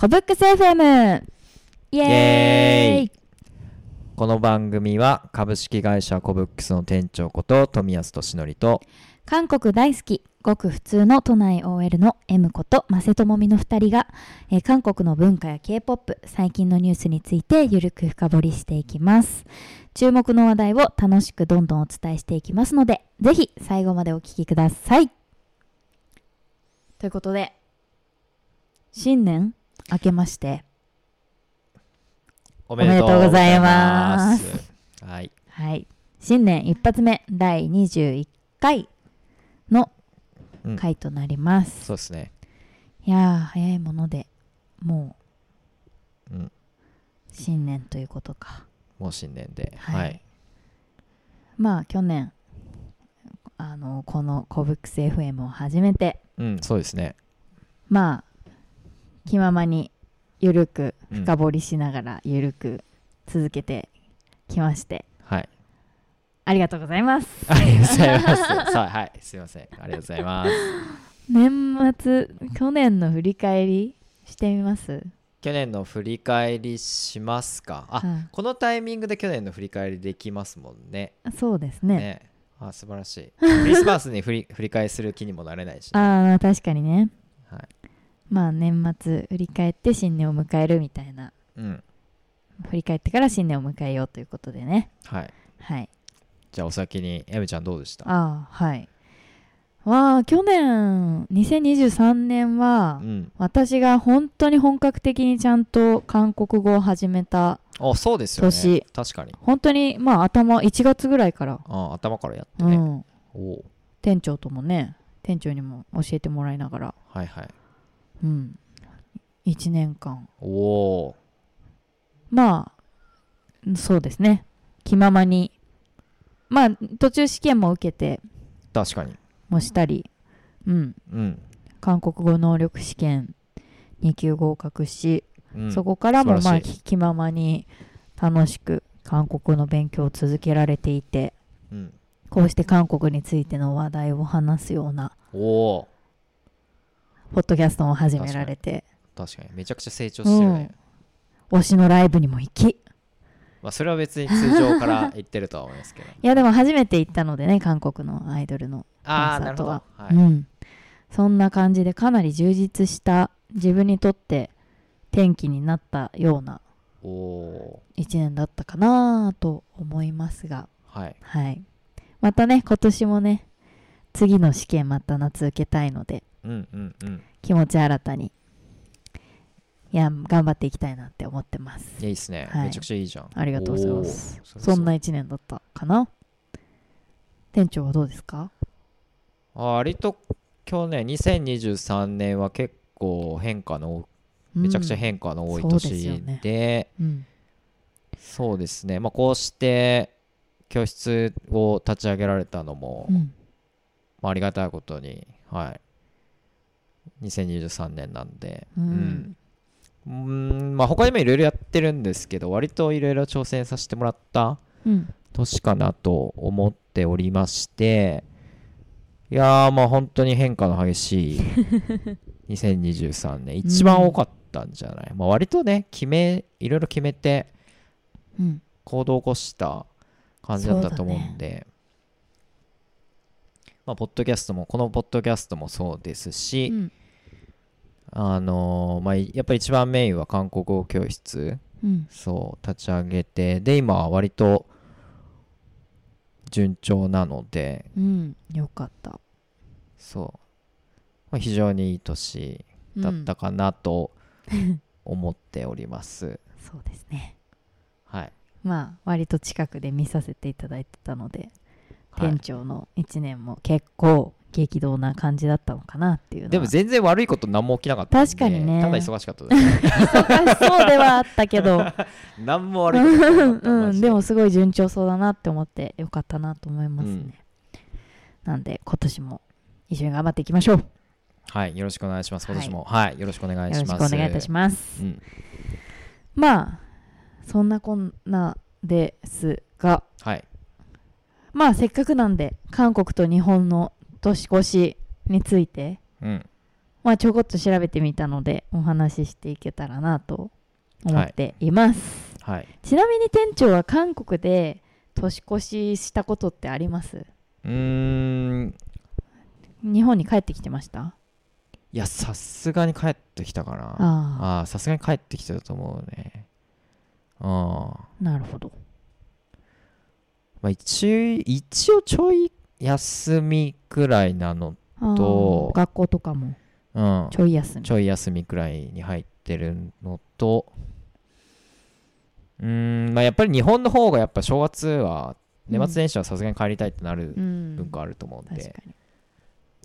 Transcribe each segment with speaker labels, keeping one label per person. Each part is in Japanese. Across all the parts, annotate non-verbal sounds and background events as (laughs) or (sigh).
Speaker 1: コブックス FM! イエーイ
Speaker 2: イエーイこの番組は株式会社コブックスの店長こと富安俊則と
Speaker 1: 韓国大好き、ごく普通の都内 OL の M ことマセトモミの2人が、えー韓国の文化や K-POP、最近のニュースについてゆるく深掘りしていきます。注目の話題を楽しくどんどんお伝えしていきますので、ぜひ最後までお聞きください。ということで、新年明けまして、
Speaker 2: お
Speaker 1: めでとうございます。
Speaker 2: はい。
Speaker 1: はい。新年一発目、第21回の
Speaker 2: うん。
Speaker 1: 回となります。
Speaker 2: そうですね。
Speaker 1: いやー、早いもので、もう
Speaker 2: うん。
Speaker 1: 新年ということか。
Speaker 2: もう新年で。
Speaker 1: はい。
Speaker 2: はい。
Speaker 1: まあ、去年、あの、このコブックス FM を始めて、
Speaker 2: うんそうですね。
Speaker 1: まあ、気ままにゆるく
Speaker 2: うん
Speaker 1: 深掘りしながらゆるく続けてきまして、
Speaker 2: はい。
Speaker 1: ありがとうございます。(laughs)
Speaker 2: ありがとうございます。さあはい。すいません。ありがとうございます。(laughs)
Speaker 1: 年末、去年の振り返りしてみます？
Speaker 2: 去年の振り返りしますか。あ、
Speaker 1: はい
Speaker 2: このタイミングで去年の振り返りできますもんね。
Speaker 1: そうですね。
Speaker 2: ね。あ素晴らしい。クリスマスに振り (laughs) 振り返する気にもなれないし、ね、
Speaker 1: ああ、確かにね。
Speaker 2: はい
Speaker 1: まあ、年末振り返って新年を迎えるみたいな。
Speaker 2: うん。
Speaker 1: 振り返ってから新年を迎えようということでね。
Speaker 2: はい。
Speaker 1: はい。
Speaker 2: じゃあお先にエムちゃんどうでした？
Speaker 1: ああ、はい。わあ、去年、2023年は
Speaker 2: う、ん。
Speaker 1: 私が本当に本格的にちゃんと韓国語を始めた、
Speaker 2: あそうですよね。
Speaker 1: 年。
Speaker 2: 確かに。
Speaker 1: 本当に、まあ、頭、1月ぐらいから、
Speaker 2: あ頭からやってね、
Speaker 1: うん、店長ともね、店長にも教えてもらいながら、
Speaker 2: はいはい
Speaker 1: うん、1年間、
Speaker 2: おお
Speaker 1: まあ、そうですね、気ままに、まあ、途中試験も受けて、
Speaker 2: 確かに。
Speaker 1: もしたり、うん、
Speaker 2: うん、
Speaker 1: 韓国語能力試験2級合格し、
Speaker 2: うん、
Speaker 1: そこからもまあ気ままに楽しく韓国の勉強を続けられていて。
Speaker 2: うん、
Speaker 1: こうして韓国についての話題を話すような
Speaker 2: おお
Speaker 1: ポッドキャストも始められて。
Speaker 2: 確かに。めちゃくちゃ成長してるね、
Speaker 1: 推しのライブにも行き。い
Speaker 2: まあそれは別に通常から言ってるとは思いますけど。(laughs)
Speaker 1: やでも初めて行ったのでね韓国のアイドルのコンサートは。
Speaker 2: はい。
Speaker 1: うん。そんな感じでかなり充実した自分にとって転機になったような
Speaker 2: おお
Speaker 1: 1年だったかなと思いますが。
Speaker 2: はい。
Speaker 1: はい。またね、今年もね、次の試験また夏受けたいので、
Speaker 2: うんうんうん。
Speaker 1: 気持ち新たに、いや、頑張っていきたいなって思ってます。
Speaker 2: いやいいっすね、
Speaker 1: はい。
Speaker 2: めちゃくちゃいいじゃん。
Speaker 1: ありがとうございます。そんな1年だったかな？店長はどうですか？
Speaker 2: あ割と去年2023年は結構変化のめちゃくちゃ
Speaker 1: うん
Speaker 2: 変化の多い
Speaker 1: そうですよ
Speaker 2: 年
Speaker 1: ね。
Speaker 2: で,、
Speaker 1: うん。
Speaker 2: そうですね、まあ、こうして教室を立ち上げられたのも、
Speaker 1: うん。
Speaker 2: まあ、ありがたいことに、はい、2023年なんで、
Speaker 1: う
Speaker 2: うん。んうん。まあ、他にもいろいろやってるんですけど割といろいろ挑戦させてもらった
Speaker 1: うん。
Speaker 2: 年かなと思っておりまして。いやーまあ本当に変化の激しい (laughs) 2023年一番多かったんじゃない、まあ、割とね決めいろいろ決めて
Speaker 1: うん。
Speaker 2: 行動を起こした感じだったと思うんで、まあポッドキャストもこのポッドキャストもそうですし、
Speaker 1: うん。
Speaker 2: あのーまあやっぱり一番メインは韓国語教室
Speaker 1: うん。
Speaker 2: そう立ち上げてで今は割と順調なので
Speaker 1: うん。よかった。
Speaker 2: そう、まあ、非常にいい年だったかなと (laughs) 思っております、
Speaker 1: そうですね。
Speaker 2: はい、
Speaker 1: まあ、割と近くで見させていただいてたので、
Speaker 2: はい
Speaker 1: 店長の1年も結構激動な感じだったのかなっていう
Speaker 2: でも全然悪いこと何も起きなかった
Speaker 1: 確かにね。
Speaker 2: ただ忙しかっただけ
Speaker 1: 忙しそうではあったけど。(laughs)
Speaker 2: 何も悪いことなかった
Speaker 1: うん、で。もすごい順調そうだなって思ってよかったなと思いますね、
Speaker 2: うん。
Speaker 1: なんで今年も一緒に頑張っていきましょう。よ
Speaker 2: はいよろしくお願いします。今年も。はい、よろしくお願いし
Speaker 1: ろ
Speaker 2: ます。
Speaker 1: しくお願いいたします。
Speaker 2: うん。
Speaker 1: まあそんなこんなですが。
Speaker 2: はい。
Speaker 1: まあせっかくなんで韓国と日本の年越しについて。
Speaker 2: うん。
Speaker 1: まあちょこっと調べてみたのでお話ししていけたらなと思っています、
Speaker 2: はい。
Speaker 1: ちなみに店長は韓国で年越ししたことってあります？
Speaker 2: うーん。
Speaker 1: 日本に帰ってきてました？
Speaker 2: いやさすがに帰ってきたかな。
Speaker 1: あ
Speaker 2: ああさすがに帰ってきてたと思うね。ああ
Speaker 1: あなるほど。
Speaker 2: まあ一応一応ちょい休みくらいなの
Speaker 1: あ
Speaker 2: と
Speaker 1: ー学校とかも。
Speaker 2: うん。
Speaker 1: ちょい休み。
Speaker 2: ちょい休みくらいに入ってるのと。うーんまあやっぱり日本の方がやっぱ正月は年末年始はさすがに帰りたいってなる
Speaker 1: うん。
Speaker 2: 文化あると思うんで、
Speaker 1: 確かに。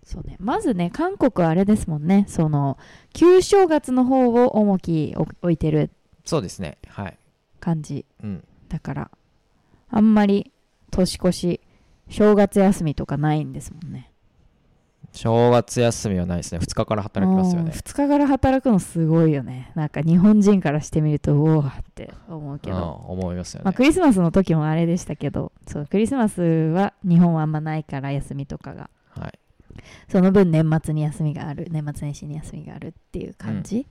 Speaker 1: そうね。まずね韓国はあれですもんね。その旧正月の方を重きを置いてる
Speaker 2: そうですね。はい。
Speaker 1: 感じ
Speaker 2: うん。
Speaker 1: だからあんまり年越し正月休みとかないんですもんね。
Speaker 2: 正月休みはないですね。2日から働きますよね。
Speaker 1: 2日から働くのすごいよね。なんか日本人からしてみるとうおーって思うけ
Speaker 2: うん
Speaker 1: ど、
Speaker 2: 思いますよね、
Speaker 1: まあ、クリスマスの時もあれでしたけどそうクリスマスは日本はあんまないから休みとかが。
Speaker 2: はい。
Speaker 1: その分年末に休みがある年末年始に休みがあるっていう感じ、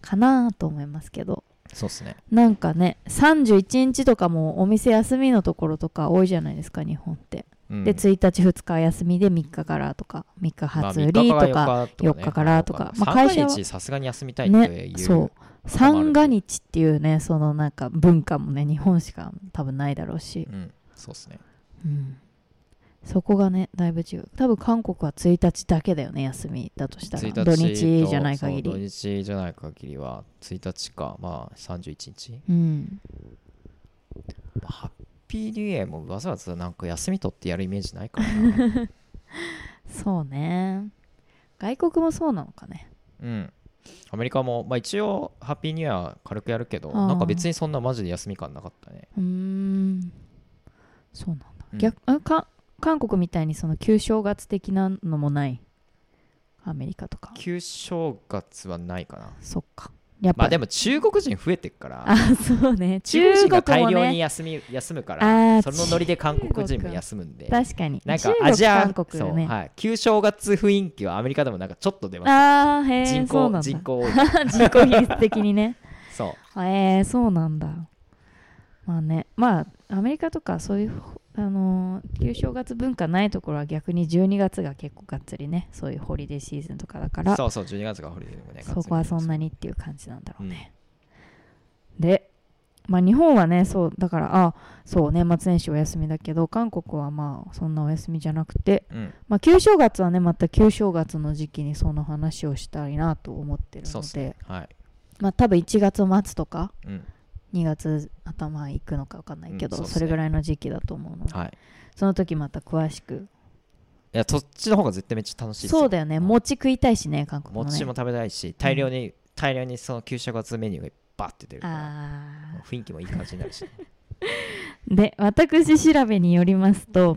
Speaker 1: かなと思いますけど
Speaker 2: そうですね。
Speaker 1: なんかね31日とかもお店休みのところとか多いじゃないですか日本って、
Speaker 2: うん。
Speaker 1: で1日2日休みで3日からとか3日
Speaker 2: まあ
Speaker 1: 初売りとか、
Speaker 2: 4
Speaker 1: 4日からとかまあ
Speaker 2: 会
Speaker 1: 会社
Speaker 2: さすがに休みたいっていう、
Speaker 1: ねそう。三が日っていうねそのなんか文化もね日本しか多分ないだろうし、
Speaker 2: うん。そうですね。
Speaker 1: うん、そこがねだいぶ違う。多分韓国は1日だけだよね休みだとしたら。
Speaker 2: 1日
Speaker 1: 土日
Speaker 2: と
Speaker 1: じゃない限
Speaker 2: そう土
Speaker 1: り
Speaker 2: 日じゃない限りは1日か。まあ31日、
Speaker 1: うん。
Speaker 2: まあハッピーニューイヤーもわざわざなんか休み取ってやるイメージないからな。(laughs)
Speaker 1: そうね。外国もそうなのかね。
Speaker 2: うん。アメリカも、まあ、一応ハッピーニューイヤー軽くやるけどなんか別にそんなマジで休み感なかったね。
Speaker 1: うーん。そうなんだ、
Speaker 2: うん。
Speaker 1: 逆あか韓国みたいにその旧正月的なのもない？アメリカとか。
Speaker 2: 旧正月はないかな。
Speaker 1: そっか。やっぱ
Speaker 2: まあでも中国人増えてっから。
Speaker 1: あそうね。
Speaker 2: 中国人が大量に
Speaker 1: ね。
Speaker 2: 休み休むか
Speaker 1: あ
Speaker 2: ら
Speaker 1: ー
Speaker 2: そのノリで韓国人も休むんで。
Speaker 1: 確かに。
Speaker 2: なんかアジア
Speaker 1: 韓国
Speaker 2: そう、
Speaker 1: ね
Speaker 2: はい、旧正月雰囲気はアメリカでもなんかちょっと出ます
Speaker 1: あーへえ
Speaker 2: 人口人口多い。(laughs)
Speaker 1: 人口比率的にね。
Speaker 2: そう。
Speaker 1: えー、そうなんだ。まあね。まあアメリカとかそういうあのー旧正月文化ないところは逆に12月が結構がっつりねそういうホリデーシーズンとかだから
Speaker 2: そうそう12月がホリデーね
Speaker 1: そこはそんな
Speaker 2: に
Speaker 1: にっていう感じなんだろうね、でまあ日本はねそうだからあそう年末年始お休みだけど韓国はまあそんなお休みじゃなくて
Speaker 2: うん。
Speaker 1: まあ旧正月はねまた旧正月の時期にその話をしたいなと思ってるので
Speaker 2: ね。はい。
Speaker 1: まあ多分1月末とか
Speaker 2: うん
Speaker 1: 2月頭行くのか分かんないけど、
Speaker 2: うんそね。
Speaker 1: それぐらいの時期だと思うの。で、
Speaker 2: はい。
Speaker 1: その時また詳しく。
Speaker 2: いやそっちの方が絶対めっちゃ楽しい
Speaker 1: そうだよね。
Speaker 2: ん。
Speaker 1: 餅食いたいしね韓国もね。
Speaker 2: 餅も食べたいし大量に、大量にその旧正月メニューがバッて出るから
Speaker 1: あ
Speaker 2: 雰囲気もいい感じになるし。
Speaker 1: ー (laughs) で私調べによりますと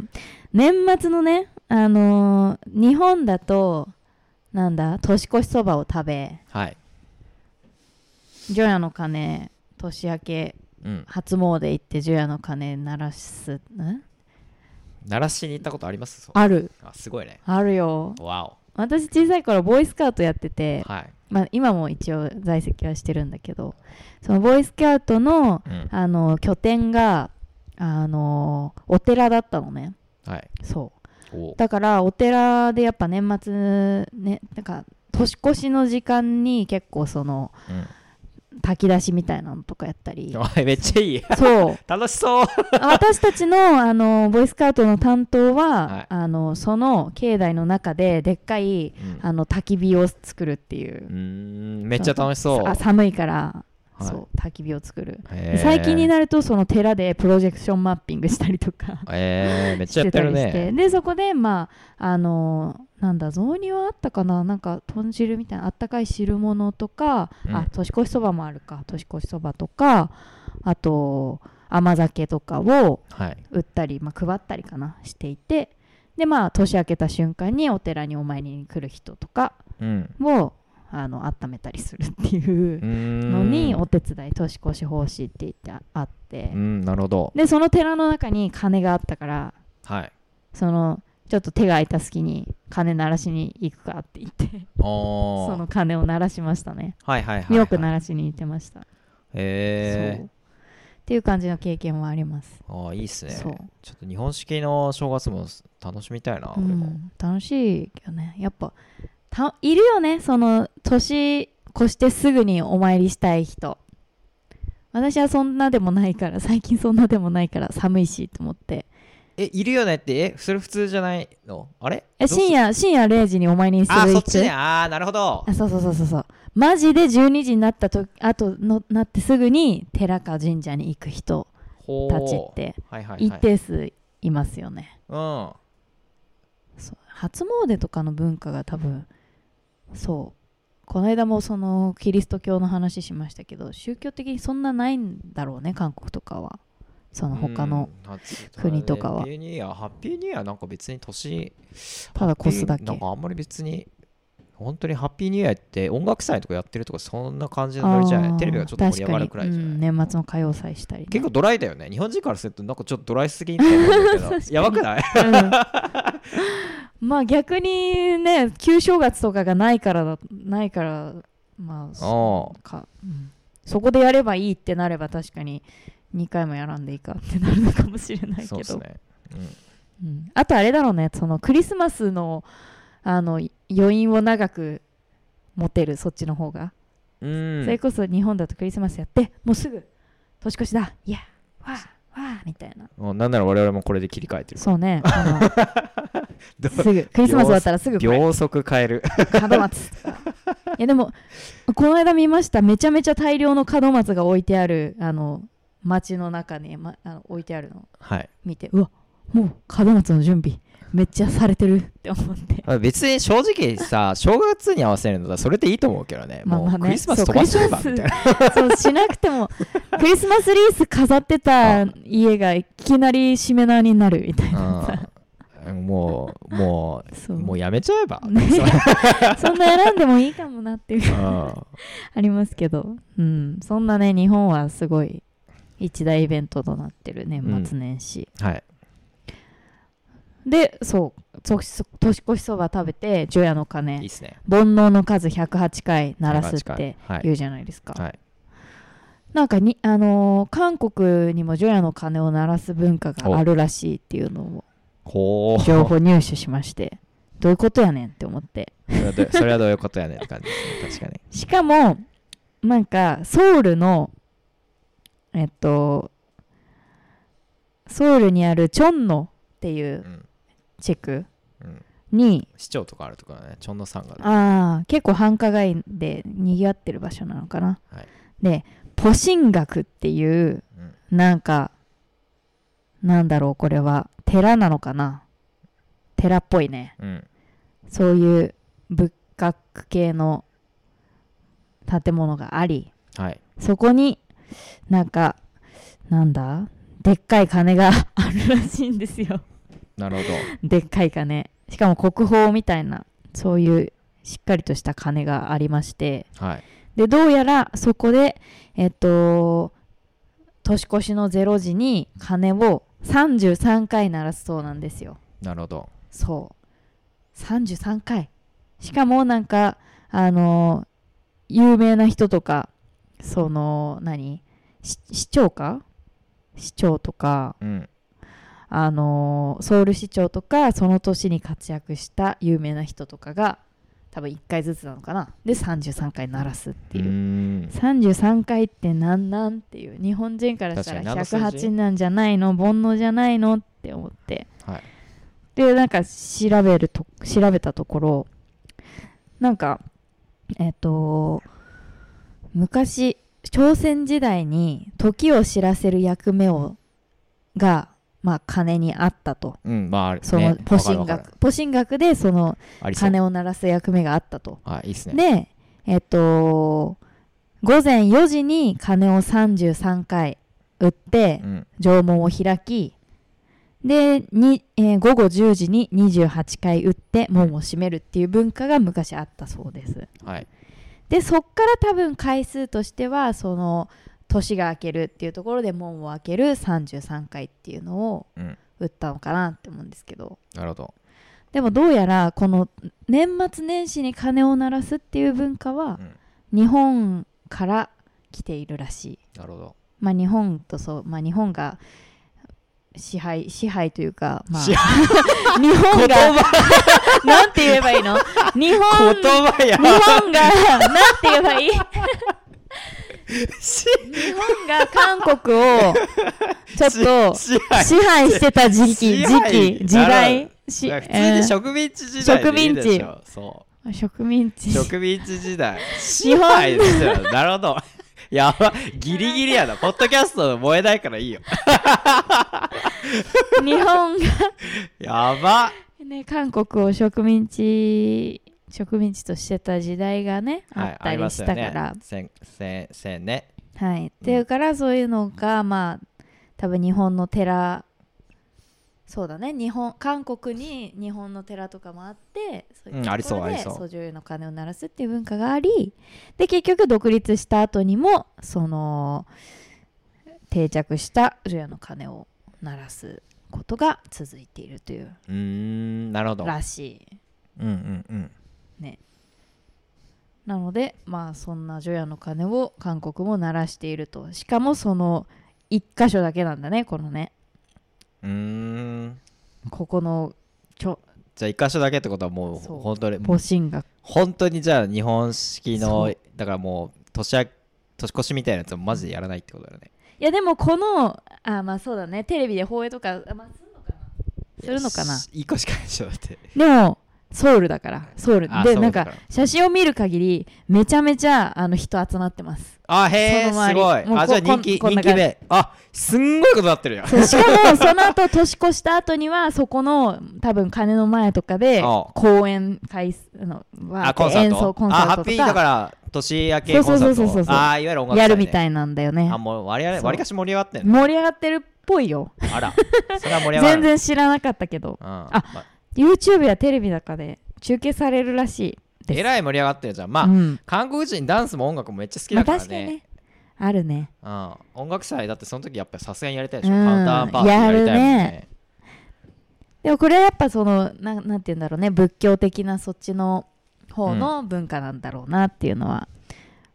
Speaker 1: 年末のねあのー日本だとなんだ年越しそばを食べ
Speaker 2: はい。
Speaker 1: 除夜の鐘年明け
Speaker 2: うん。
Speaker 1: 初詣行って除夜の鐘鳴らすん？
Speaker 2: 鳴らしに行ったことあります？
Speaker 1: ある。
Speaker 2: あすごいね。
Speaker 1: あるよ。
Speaker 2: わ
Speaker 1: 私小さい頃ボーイスカウトやってて
Speaker 2: おはい。
Speaker 1: まあ、今も一応在籍はしてるんだけどそのボーイスカウトの
Speaker 2: うん。
Speaker 1: あの拠点があのお寺だったのね。
Speaker 2: はい。
Speaker 1: そう。
Speaker 2: お。
Speaker 1: だからお寺でやっぱ年末ねなんか年越しの時間に結構その
Speaker 2: うん
Speaker 1: 炊き出しみたいなのとかやったり。
Speaker 2: めっちゃいい。
Speaker 1: そう。(laughs)
Speaker 2: 楽しそう。
Speaker 1: 私たちのあのボーイスカウトの担当は、
Speaker 2: はい。
Speaker 1: あのその境内の中ででっかい
Speaker 2: うん。
Speaker 1: あの焚き火を作るっていう。
Speaker 2: めっちゃ楽しそう。
Speaker 1: あ寒いから、
Speaker 2: はい。
Speaker 1: そう焚き火を作る。
Speaker 2: へー。
Speaker 1: 最近になるとその寺でプロジェクションマッピングしたりとか
Speaker 2: えー、めっちゃやってるね。
Speaker 1: でそこでまああのなんだ雑煮はあったかな？なんか豚汁みたいなあったかい汁物とか、
Speaker 2: うん。
Speaker 1: あ年越しそばもあるか。年越しそばとかあと甘酒とかを
Speaker 2: はい。
Speaker 1: 売ったり、まあ、配ったりかなしていて。でまあ年明けた瞬間にお寺にお参りに来る人とか
Speaker 2: うん。
Speaker 1: をあの温めたりするっていうのにお手伝い年越し奉仕って言ってあって。
Speaker 2: うんなるほど。
Speaker 1: でその寺の中に鐘があったから
Speaker 2: はい。
Speaker 1: そのちょっと手が空いた隙に鐘鳴らしに行くかって言ってその鐘を鳴らしましたね。
Speaker 2: はいはいはい、はい、
Speaker 1: よく鳴らしに行ってました、
Speaker 2: へえ
Speaker 1: っていう感じの経験はあります。
Speaker 2: ああいいっすね。
Speaker 1: そう。
Speaker 2: ちょっと日本式の正月も楽しみたいな、
Speaker 1: うん、楽しいよね。やっぱたいるよねその年越してすぐにお参りしたい人。私はそんなでもないから最近そんなでもないから寒いしと思って。
Speaker 2: えいるよねって？えそれ普通じゃないの？あれ？
Speaker 1: え深夜深夜0時にお参りにする
Speaker 2: あそ
Speaker 1: 行
Speaker 2: っちね。ああなるほど。
Speaker 1: あそうそうそうそうそう。マジで12時になったと後のなってすぐに寺か神社に行く人
Speaker 2: ほ
Speaker 1: たちって一定数いますよね、
Speaker 2: うん。
Speaker 1: そう。初詣とかの文化が多分そう。この間もそのキリスト教の話しましたけど宗教的にそんなないんだろうね韓国とかは。その他の国とかは。
Speaker 2: ハッピーニュハッピーなんか別に年
Speaker 1: ただ越すだけ。
Speaker 2: なんかあんまり別に本当にハッピーニューイヤーって音楽祭とかやってるとかそんな感じのノリじゃない？テレビがちょっと盛り上がるくらいじゃない、
Speaker 1: うん年末の歌謡祭したり、ね、
Speaker 2: 結構ドライだよね。日本人からするとなんかちょっとドライすぎんと思うけどやばくない？
Speaker 1: うん。まあ逆にね旧正月とかがないからだないからまあそか、うん。そこでやればいいってなれば確かに2回もやらんでいいかってなるのかもしれないけど、
Speaker 2: そうですね、うん。
Speaker 1: うん。あとあれだろうねそのクリスマスのあの余韻を長く持てるそっちの方が、
Speaker 2: うん。
Speaker 1: それこそ日本だとクリスマスやってもうすぐ年越しだ。いやわあわあみたいな。
Speaker 2: もうなんなら我々もこれで切り替えてる。
Speaker 1: そうね。すぐ (laughs) クリスマス終わったらすぐ
Speaker 2: 秒速変える。
Speaker 1: 門松。いやでもこの間見ました。めちゃめちゃ大量の門松が置いてあるあの街の中に、ま、あの置いてあるの。
Speaker 2: はい。
Speaker 1: 見てうわもう門松の準備めっちゃされてるって思って。
Speaker 2: まあ別に正直さ (laughs) 正月に合わせるのだそれでいいと思うけどね。
Speaker 1: まあまあね。
Speaker 2: もうクリスマス飛ばしちゃえば
Speaker 1: そう
Speaker 2: みたいな。(laughs)
Speaker 1: そうしなくてもクリスマスリース飾ってた (laughs) 家がいきなりしめ縄になるみたいなさ。
Speaker 2: うんもうも
Speaker 1: そう。う
Speaker 2: もうやめちゃえば、
Speaker 1: ね。そんな選んでもいいかもなっていう
Speaker 2: うん
Speaker 1: ありますけど、うん、そんなね日本はすごい一大イベントとなってる年末年始、
Speaker 2: はい
Speaker 1: でそう年年越しそば食べて除夜の
Speaker 2: いい
Speaker 1: 鐘
Speaker 2: っすね。
Speaker 1: 煩悩の数108回鳴らすっ
Speaker 2: 108
Speaker 1: て言うじゃないですか、
Speaker 2: はい。
Speaker 1: なんかに、あのー韓国にも除夜の鐘を鳴らす文化があるらしいっていうのを情報入手しまして。どういうことやねんって思って。
Speaker 2: それはどそれはどういうことやねんって感じですね。確かに。(laughs)
Speaker 1: しかもなんかソウルのえっとソウルにあるチョンノっていう
Speaker 2: うん
Speaker 1: 地区
Speaker 2: うん。
Speaker 1: に。
Speaker 2: 市長とかあるとかね。チョンノさんが。
Speaker 1: ああ結構繁華街で賑わってる場所なのかな、
Speaker 2: はい。
Speaker 1: でポシン学っていう
Speaker 2: うん。
Speaker 1: なんかなんだろうこれは。寺なのかな。寺っぽいね。
Speaker 2: うん。
Speaker 1: そういう仏閣系の建物があり
Speaker 2: はい。
Speaker 1: そこになんかなんだ？でっかい鐘が (laughs) あるらしいんですよ
Speaker 2: なるほ
Speaker 1: でっかい鐘しかも国宝みたいなそういうしっかりとした鐘がありまして。
Speaker 2: どはい。
Speaker 1: でどうやらそこでえっと年越しの0時に鐘を33回鳴らすそうなんですよ。
Speaker 2: なるほど。
Speaker 1: そう。33回しかもなんかあの有名な人とかその何？し市長か？市長とか。
Speaker 2: うん
Speaker 1: あのソウル市長とかその年に活躍した有名な人とかが多分1回ずつなのかな。で33回鳴らすって
Speaker 2: う。ー
Speaker 1: いう、
Speaker 2: ん
Speaker 1: 33回ってなんなんっていう。日本人からしたら
Speaker 2: 確かに何の数字
Speaker 1: 108なんじゃないの？煩悩じゃないの？って思って。
Speaker 2: はい。
Speaker 1: でなんか調べると調べたところなんかえっ、と昔朝鮮時代に時を知らせる役目をがまあ鐘にあったと。
Speaker 2: うんまあ
Speaker 1: その
Speaker 2: ね
Speaker 1: ポシン学、ポシン学でその
Speaker 2: ありそう。
Speaker 1: 鐘を鳴らす役目があったと。
Speaker 2: はいいいっすね。
Speaker 1: でえっ、と午前4時に鐘を33回打って
Speaker 2: うん。
Speaker 1: 縄文を開きでに、えー午後10時に28回打って門を閉めるっていう文化が昔あったそうです。
Speaker 2: はい。
Speaker 1: でそっから多分回数としてはその年が明けるっていうところで門を開ける33回っていうのを
Speaker 2: うん。
Speaker 1: 打ったのかなって思うんですけど。
Speaker 2: なるほど。
Speaker 1: でもどうやらこの年末年始に鐘を鳴らすっていう文化は
Speaker 2: うん。
Speaker 1: 日本から来ているらしい。
Speaker 2: なるほど。
Speaker 1: まあ日本とそうまあ日本が支配支配というかまあ
Speaker 2: 支 (laughs)
Speaker 1: 日本が (laughs) なんて言えばいいの？日本
Speaker 2: 言葉や。
Speaker 1: 日本がなんて言えばいい？
Speaker 2: し
Speaker 1: 日本が韓国をちょっと
Speaker 2: 支配
Speaker 1: してた時期
Speaker 2: 支
Speaker 1: 時
Speaker 2: 配
Speaker 1: 期時代。し
Speaker 2: 普通に植民地時代でいいでしょそ
Speaker 1: えー植民地。
Speaker 2: う植民地時代。支配してたなるほど。(laughs) やばギリギリやな。ポッドキャスト燃えないからいいよ。
Speaker 1: 日本が。(laughs)
Speaker 2: やば。
Speaker 1: ね韓国を植民地植民地としてた時代がね、あったりし
Speaker 2: た
Speaker 1: たから、
Speaker 2: 千千千ね。
Speaker 1: はい。っていうからそういうのがまあ多分日本の寺そうだね。日本韓国に日本の寺とかもあってそういう
Speaker 2: うんありそう
Speaker 1: ところで
Speaker 2: ありそう
Speaker 1: 訴状の鐘を鳴らすっていう文化がありで結局独立した後にもその定着した除夜の鐘を鳴らすことが続いているという
Speaker 2: うーんなるほど。
Speaker 1: らしい。
Speaker 2: うんうんうん
Speaker 1: なのでまあそんな除夜の鐘を韓国も鳴らしていると。しかもその1箇所だけなんだねこのね。
Speaker 2: うーん。
Speaker 1: ここのちょ
Speaker 2: じゃあ一箇所だけってことはもう本当に
Speaker 1: 母神が。
Speaker 2: 本当にじゃあ日本式
Speaker 1: そ
Speaker 2: の
Speaker 1: う。
Speaker 2: だからもう年明年越しみたいなやつをマジでやらないってことだよね。
Speaker 1: いやでもこのあまあそうだね。テレビで放映とかあ、まあ、するのかな？するのかな？
Speaker 2: 一個しかないでしょだって。
Speaker 1: でもソウルだからソウル。
Speaker 2: あ
Speaker 1: でなんか
Speaker 2: ソウルだから。
Speaker 1: 写真を見る限りめちゃめちゃあの人集まってます。
Speaker 2: あへえ
Speaker 1: その周り。
Speaker 2: すごい。
Speaker 1: もう
Speaker 2: あじゃあ
Speaker 1: こ
Speaker 2: 人気
Speaker 1: こんこんな感じ。
Speaker 2: 人気で。あすんごいことになってるよ
Speaker 1: そうしかも (laughs) その後年越した後にはそこの多分鐘の前とかで
Speaker 2: あ
Speaker 1: 公演会すあのわーって
Speaker 2: あコンサート？
Speaker 1: コンサ
Speaker 2: あハ
Speaker 1: ートと
Speaker 2: ッピーだか
Speaker 1: から
Speaker 2: 年明けコンサート
Speaker 1: そうそうそう。そうそう
Speaker 2: あいわゆる音楽
Speaker 1: やるみたいなんだよね。
Speaker 2: あもう割り
Speaker 1: そう。
Speaker 2: 割りかし盛り上がってんの？
Speaker 1: 盛り上がってるっぽいよ。
Speaker 2: あら。それは盛り上がる。(laughs)
Speaker 1: 全然知らなかったけど。
Speaker 2: うん。
Speaker 1: あ
Speaker 2: ま
Speaker 1: YouTube やテレビだかで中継されるらしいです。
Speaker 2: えらい盛り上がってるじゃん。まあ、
Speaker 1: うん。
Speaker 2: 韓国人ダンスも音楽もめっちゃ好き
Speaker 1: まあ
Speaker 2: だからね,、
Speaker 1: 確かにね。あるね。
Speaker 2: うん、音楽祭だってその時やっぱさすがにやりたいでしょ、
Speaker 1: うん。
Speaker 2: カウンターパーティーやりたいもんね。
Speaker 1: でもこれはやっぱそのなんなんて言うんだろうね。仏教的なそっちの方の文化なんだろうなっていうのは、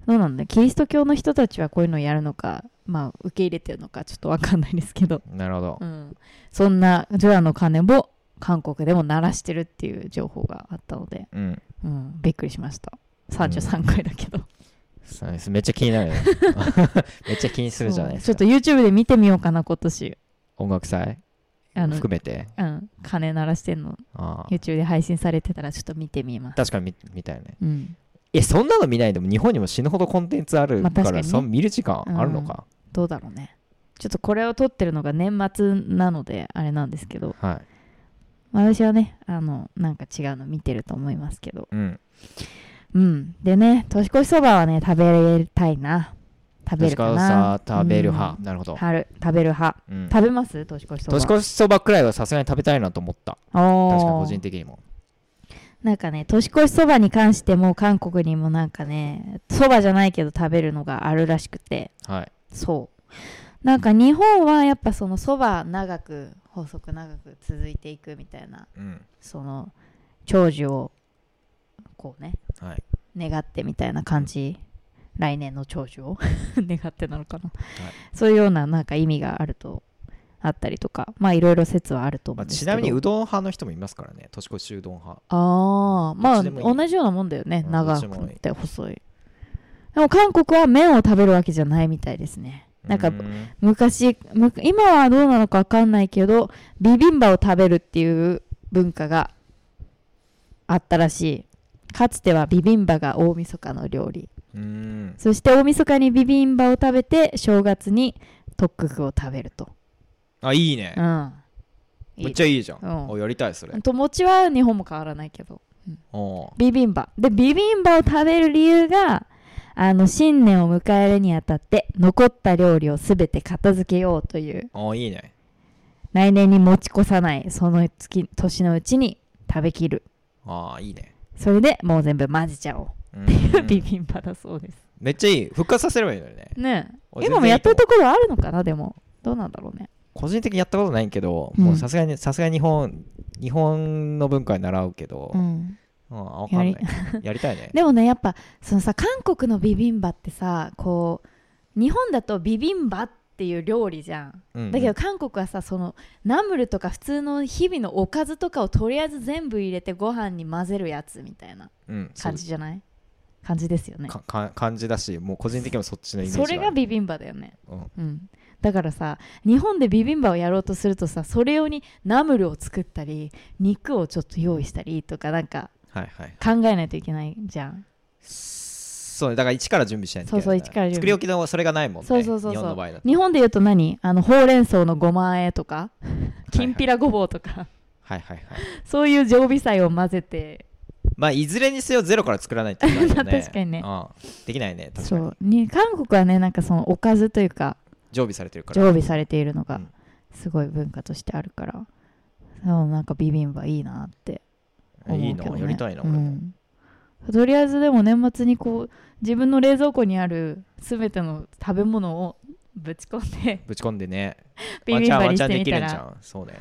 Speaker 1: どうなんだキリスト教の人たちはこういうのをやるのかまあ受け入れてるのかちょっとわかんないですけど、
Speaker 2: なるほど、
Speaker 1: うん、そんな除夜の鐘も韓国でも鳴らしてるっていう情報があったので、
Speaker 2: うん。
Speaker 1: うん、びっくりしました。33回だけど、
Speaker 2: そうです。めっちゃ気になるよ (laughs) めっちゃ気にするじゃないですか。
Speaker 1: ちょっと YouTube で見てみようかな今年。
Speaker 2: 音楽祭？
Speaker 1: あの
Speaker 2: 含めて？
Speaker 1: うん、鐘鳴らしてんの。YouTube で配信されてたらちょっと見てみます、
Speaker 2: 確かに見見たよね。
Speaker 1: うん、
Speaker 2: えそんなの見ないでも日本にも死ぬほどコンテンツあるから、
Speaker 1: まあね。
Speaker 2: その見る時間あるのか、
Speaker 1: どうだろうね。ちょっとこれを撮ってるのが年末なのであれなんですけど。
Speaker 2: はい
Speaker 1: 私はねあのなんか違うの見てると思いますけど。
Speaker 2: うん。
Speaker 1: うん。でね年越しそばはね食べたいな。食べるかな。
Speaker 2: さ食べる
Speaker 1: うん。
Speaker 2: 派、なるほど、
Speaker 1: 春。食べる派。
Speaker 2: うん、
Speaker 1: 食べます？年越しそば。
Speaker 2: 年越しそばくらいはさすがに食べたいなと思った。確かに個人的にも。
Speaker 1: なんかね年越しそばに関しても韓国にもなんかねそばじゃないけど食べるのがあるらしくて。
Speaker 2: はい。
Speaker 1: そうなんか日本はやっぱそのそば長く法則長く続いていくみたいな
Speaker 2: うん。
Speaker 1: その長寿をこうね
Speaker 2: はい。
Speaker 1: 願ってみたいな感じ。来年の長寿を (laughs) 願ってなのかな、そういうようななんか意味があるとあったりとかまあいろいろ説はあると思
Speaker 2: まあ、
Speaker 1: うんですけど、
Speaker 2: ちなみにうどん派の人もいますからね。年越しうどん派。
Speaker 1: ああまあ同じようなもんだよね
Speaker 2: うん
Speaker 1: 長くて細い。でも韓国は麺を食べるわけじゃないみたいですねなんか昔む今はどうなのか分かんないけどビビンバを食べるっていう文化があったらしい。かつてはビビンバが大晦日の料理。そして大晦日にビビンバを食べて正月に特ックを食べると。
Speaker 2: あいいね。
Speaker 1: うん。
Speaker 2: めっちゃいいじゃん、
Speaker 1: うん。
Speaker 2: おやりたいそれ。
Speaker 1: と餅は日本も変わらないけど。
Speaker 2: お
Speaker 1: ビビンバ。でビビンバを食べる理由があの新年を迎えるにあたって残った料理をすべて片付けようという。
Speaker 2: おいいね。
Speaker 1: 来年に持ち越さないその月年のうちに食べきる。
Speaker 2: ああいいね。
Speaker 1: それでもう全部混ぜちゃおう。
Speaker 2: う
Speaker 1: っていうビ
Speaker 2: ん
Speaker 1: ビンバだそうです。
Speaker 2: めっちゃいい。復活させればいいのにね。
Speaker 1: ね今もやってるところあるのかな？でも。どうなんだろうね。
Speaker 2: 個人的にやったことないけど、
Speaker 1: うん。
Speaker 2: もうさすがにさすがに日本日本の文化に習うけど、
Speaker 1: う
Speaker 2: うん
Speaker 1: ん
Speaker 2: あ分かんない (laughs) やりたいね。
Speaker 1: でもねやっぱそのさ韓国のビビンバってさこう日本だとビビンバっていう料理じゃん。
Speaker 2: うんうん。
Speaker 1: だけど韓国はさそのナムルとか普通の日々のおかずとかをとりあえず全部入れてご飯に混ぜるやつみたいな感じじゃない？感じですよね。
Speaker 2: 感じだしもう個人的にもそっちのイメージ
Speaker 1: それがビビンバだよね。
Speaker 2: うん。
Speaker 1: うん。だからさ日本でビビンバをやろうとするとさそれ用にナムルを作ったり肉をちょっと用意したりとかなんか
Speaker 2: はいはい。
Speaker 1: 考えないといけないじゃん。
Speaker 2: そうだから一から準備しないと
Speaker 1: そうそう一から準備。
Speaker 2: 作り置きのそれがないもんね
Speaker 1: そうそうそうそう。
Speaker 2: 日本の場合だと。
Speaker 1: 日本で言うと何？あのほうれん草のごま和えとか？きんぴらごぼうとか、
Speaker 2: はいはいはい。
Speaker 1: そういう常備菜を混ぜて。
Speaker 2: まあいずれにせよゼロから作らないとね。(laughs)
Speaker 1: 確かにね。
Speaker 2: うん。できないね確かに。
Speaker 1: そう。に韓国はねなんかそのおかずというか
Speaker 2: 常備されてるから。
Speaker 1: 常備されているのが
Speaker 2: うん。
Speaker 1: すごい文化としてあるから、そうなんかビビンバいいなって思う
Speaker 2: いい
Speaker 1: けど、ね、
Speaker 2: のやりたいな
Speaker 1: うん。とりあえずでも年末にこう自分の冷蔵庫にある全ての食べ物をぶち込んで
Speaker 2: ぶち込んでね。(laughs)
Speaker 1: ビビンバにしてみたら。
Speaker 2: そうね。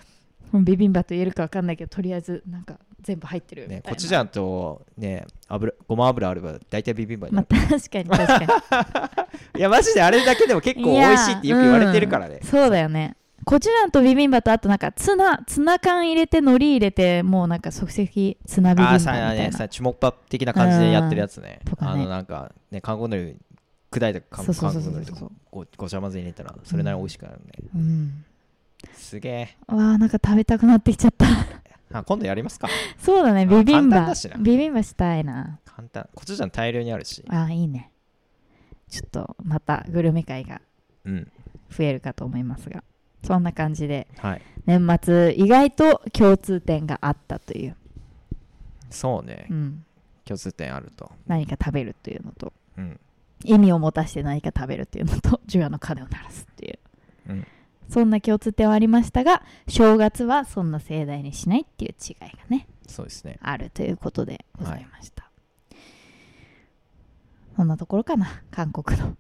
Speaker 1: うんビビンバと言えるか分かんないけどとりあえずなんか全部入ってる
Speaker 2: ね
Speaker 1: な。
Speaker 2: コチュジャンとね油ごま油あれば大体ビビンバに
Speaker 1: まあ
Speaker 2: なる、
Speaker 1: 確かに確かに。(laughs)
Speaker 2: いやマジであれだけでも結構美味しいってよく言われてるからね。
Speaker 1: うん。そうだよねコチュジャンとビビンバとあとなんかツナツナ缶入れて海苔入れてもうなんか即席ツナビビンバ
Speaker 2: ああさ
Speaker 1: みたいな、
Speaker 2: ねさチュモッパ的な感じでやってるやつね。
Speaker 1: うん。とかね
Speaker 2: あのなんかね韓国のり砕いた韓国のりとかごごちゃ混ぜに入れたらそれなりに美味しくなるね、
Speaker 1: うん。
Speaker 2: すげえ。
Speaker 1: わあなんか食べたくなってきちゃった。(laughs)
Speaker 2: あ今度やりますか。
Speaker 1: そうだね
Speaker 2: あ
Speaker 1: ビビンバ。ビビンバしたいな。
Speaker 2: 簡単。コチュジャン大量にあるし。
Speaker 1: あーいいね。ちょっとまたグルメ会が
Speaker 2: うん。
Speaker 1: 増えるかと思いますがそんな感じで。
Speaker 2: はい。
Speaker 1: 年末意外と共通点があったという、
Speaker 2: そうね。
Speaker 1: うん、
Speaker 2: 共通点あると。
Speaker 1: 何か食べるというのと。
Speaker 2: うん。
Speaker 1: 意味を持たして何か食べるっていうのと除夜の鐘を鳴らすっていう。
Speaker 2: うん。
Speaker 1: そんな共通点はありましたが正月はそんな盛大にしないっていう違いがね
Speaker 2: そうですね。
Speaker 1: あるということでございました、そんなところかな韓国の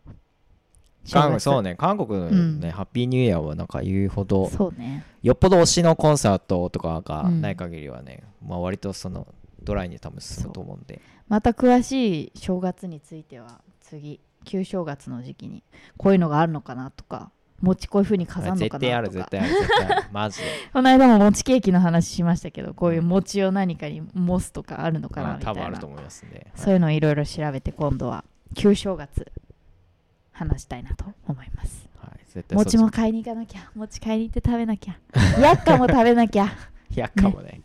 Speaker 2: 韓国そう
Speaker 1: ね
Speaker 2: ね韓国の
Speaker 1: うん。
Speaker 2: ね、ハッピーニューイヤーはなんか言うほど
Speaker 1: そうね。
Speaker 2: よっぽど推しのコンサートとかが
Speaker 1: うん。
Speaker 2: ない限りはね、まあ割とそのドライに多分進むと思うんで。
Speaker 1: また詳しい正月については次旧正月の時期にこういうのがあるのかなとか餅こういう風に飾るの
Speaker 2: 絶
Speaker 1: か。
Speaker 2: 対ある絶
Speaker 1: なとか
Speaker 2: 対ある絶対ある。マジで。(laughs)
Speaker 1: この間も餅ケーキの話しましたけどこういう餅を何かに模すとかあるのかな
Speaker 2: まあ
Speaker 1: みたいな。
Speaker 2: 多分あると思いますんで、
Speaker 1: そういうのをいろいろ調べて今度は旧正月話したいなと思います。
Speaker 2: はい、絶対
Speaker 1: 餅も買いに行かなきゃ餅買いに行って食べなきゃ (laughs) やっかも食べなきゃ。(laughs)
Speaker 2: やっかもね。はい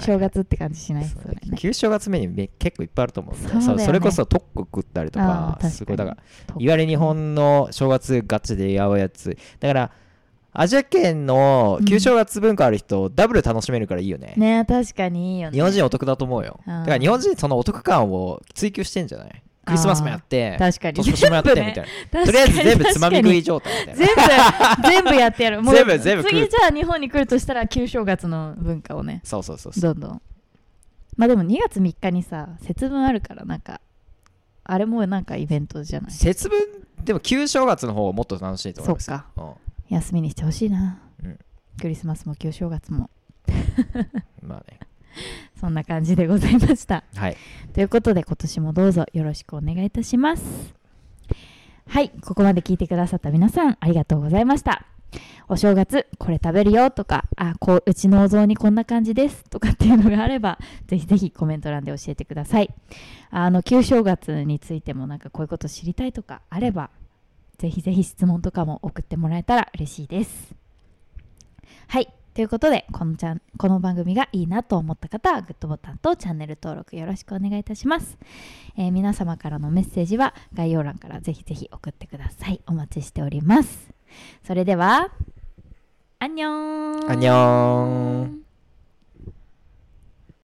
Speaker 1: 正月って感じしない
Speaker 2: そうね。
Speaker 1: そうだね。
Speaker 2: 旧正月メニューめ結構いっぱいあると思うんで。
Speaker 1: そね。
Speaker 2: それこそトック食ったりとかすごい。だから
Speaker 1: と
Speaker 2: いわゆる日本の正月ガチでやうやつ。だからアジア圏の旧正月文化ある人、ダブル楽しめるからいいよね。
Speaker 1: ね確かにいいよね。
Speaker 2: 日本人お得だと思うよ。だから日本人そのお得感を追求してんじゃない？クリスマスもやって
Speaker 1: 確かに。
Speaker 2: 年越しもやってみたいな、
Speaker 1: な
Speaker 2: とりあえず全部つまみ食い状態みたいな
Speaker 1: 全部全部やってやる。もう
Speaker 2: 全部
Speaker 1: 次じゃあ日本に来るとしたら旧正月の文化をね。
Speaker 2: そうそうそう
Speaker 1: どんどん。まあでも2月3日にさ節分あるからなんかあれもなんかイベントじゃない？
Speaker 2: 節分でも旧正月の方がもっと楽しいと思います
Speaker 1: そっか。
Speaker 2: うん。
Speaker 1: 休みにしてほしいな、
Speaker 2: うん。
Speaker 1: クリスマスも旧正月も。(laughs)
Speaker 2: まあね
Speaker 1: そんな感じでございました。
Speaker 2: はい。
Speaker 1: ということで今年もどうぞよろしくお願いいたします。はいここまで聞いてくださった皆さんありがとうございました。お正月これ食べるよとかあこううちのお雑煮こんな感じです。とかっていうのがあればぜひぜひコメント欄で教えてください。あの旧正月についてもなんかこういうこと知りたいとかあればぜひぜひ質問とかも送ってもらえたら嬉しいです。はいということでこのちゃんこの番組がいいなと思った方はグッドボタンとチャンネル登録よろしくお願いいたします、えー皆様からのメッセージは概要欄からぜひぜひ送ってください。お待ちしております。それではアンニョン。
Speaker 2: アンニョン。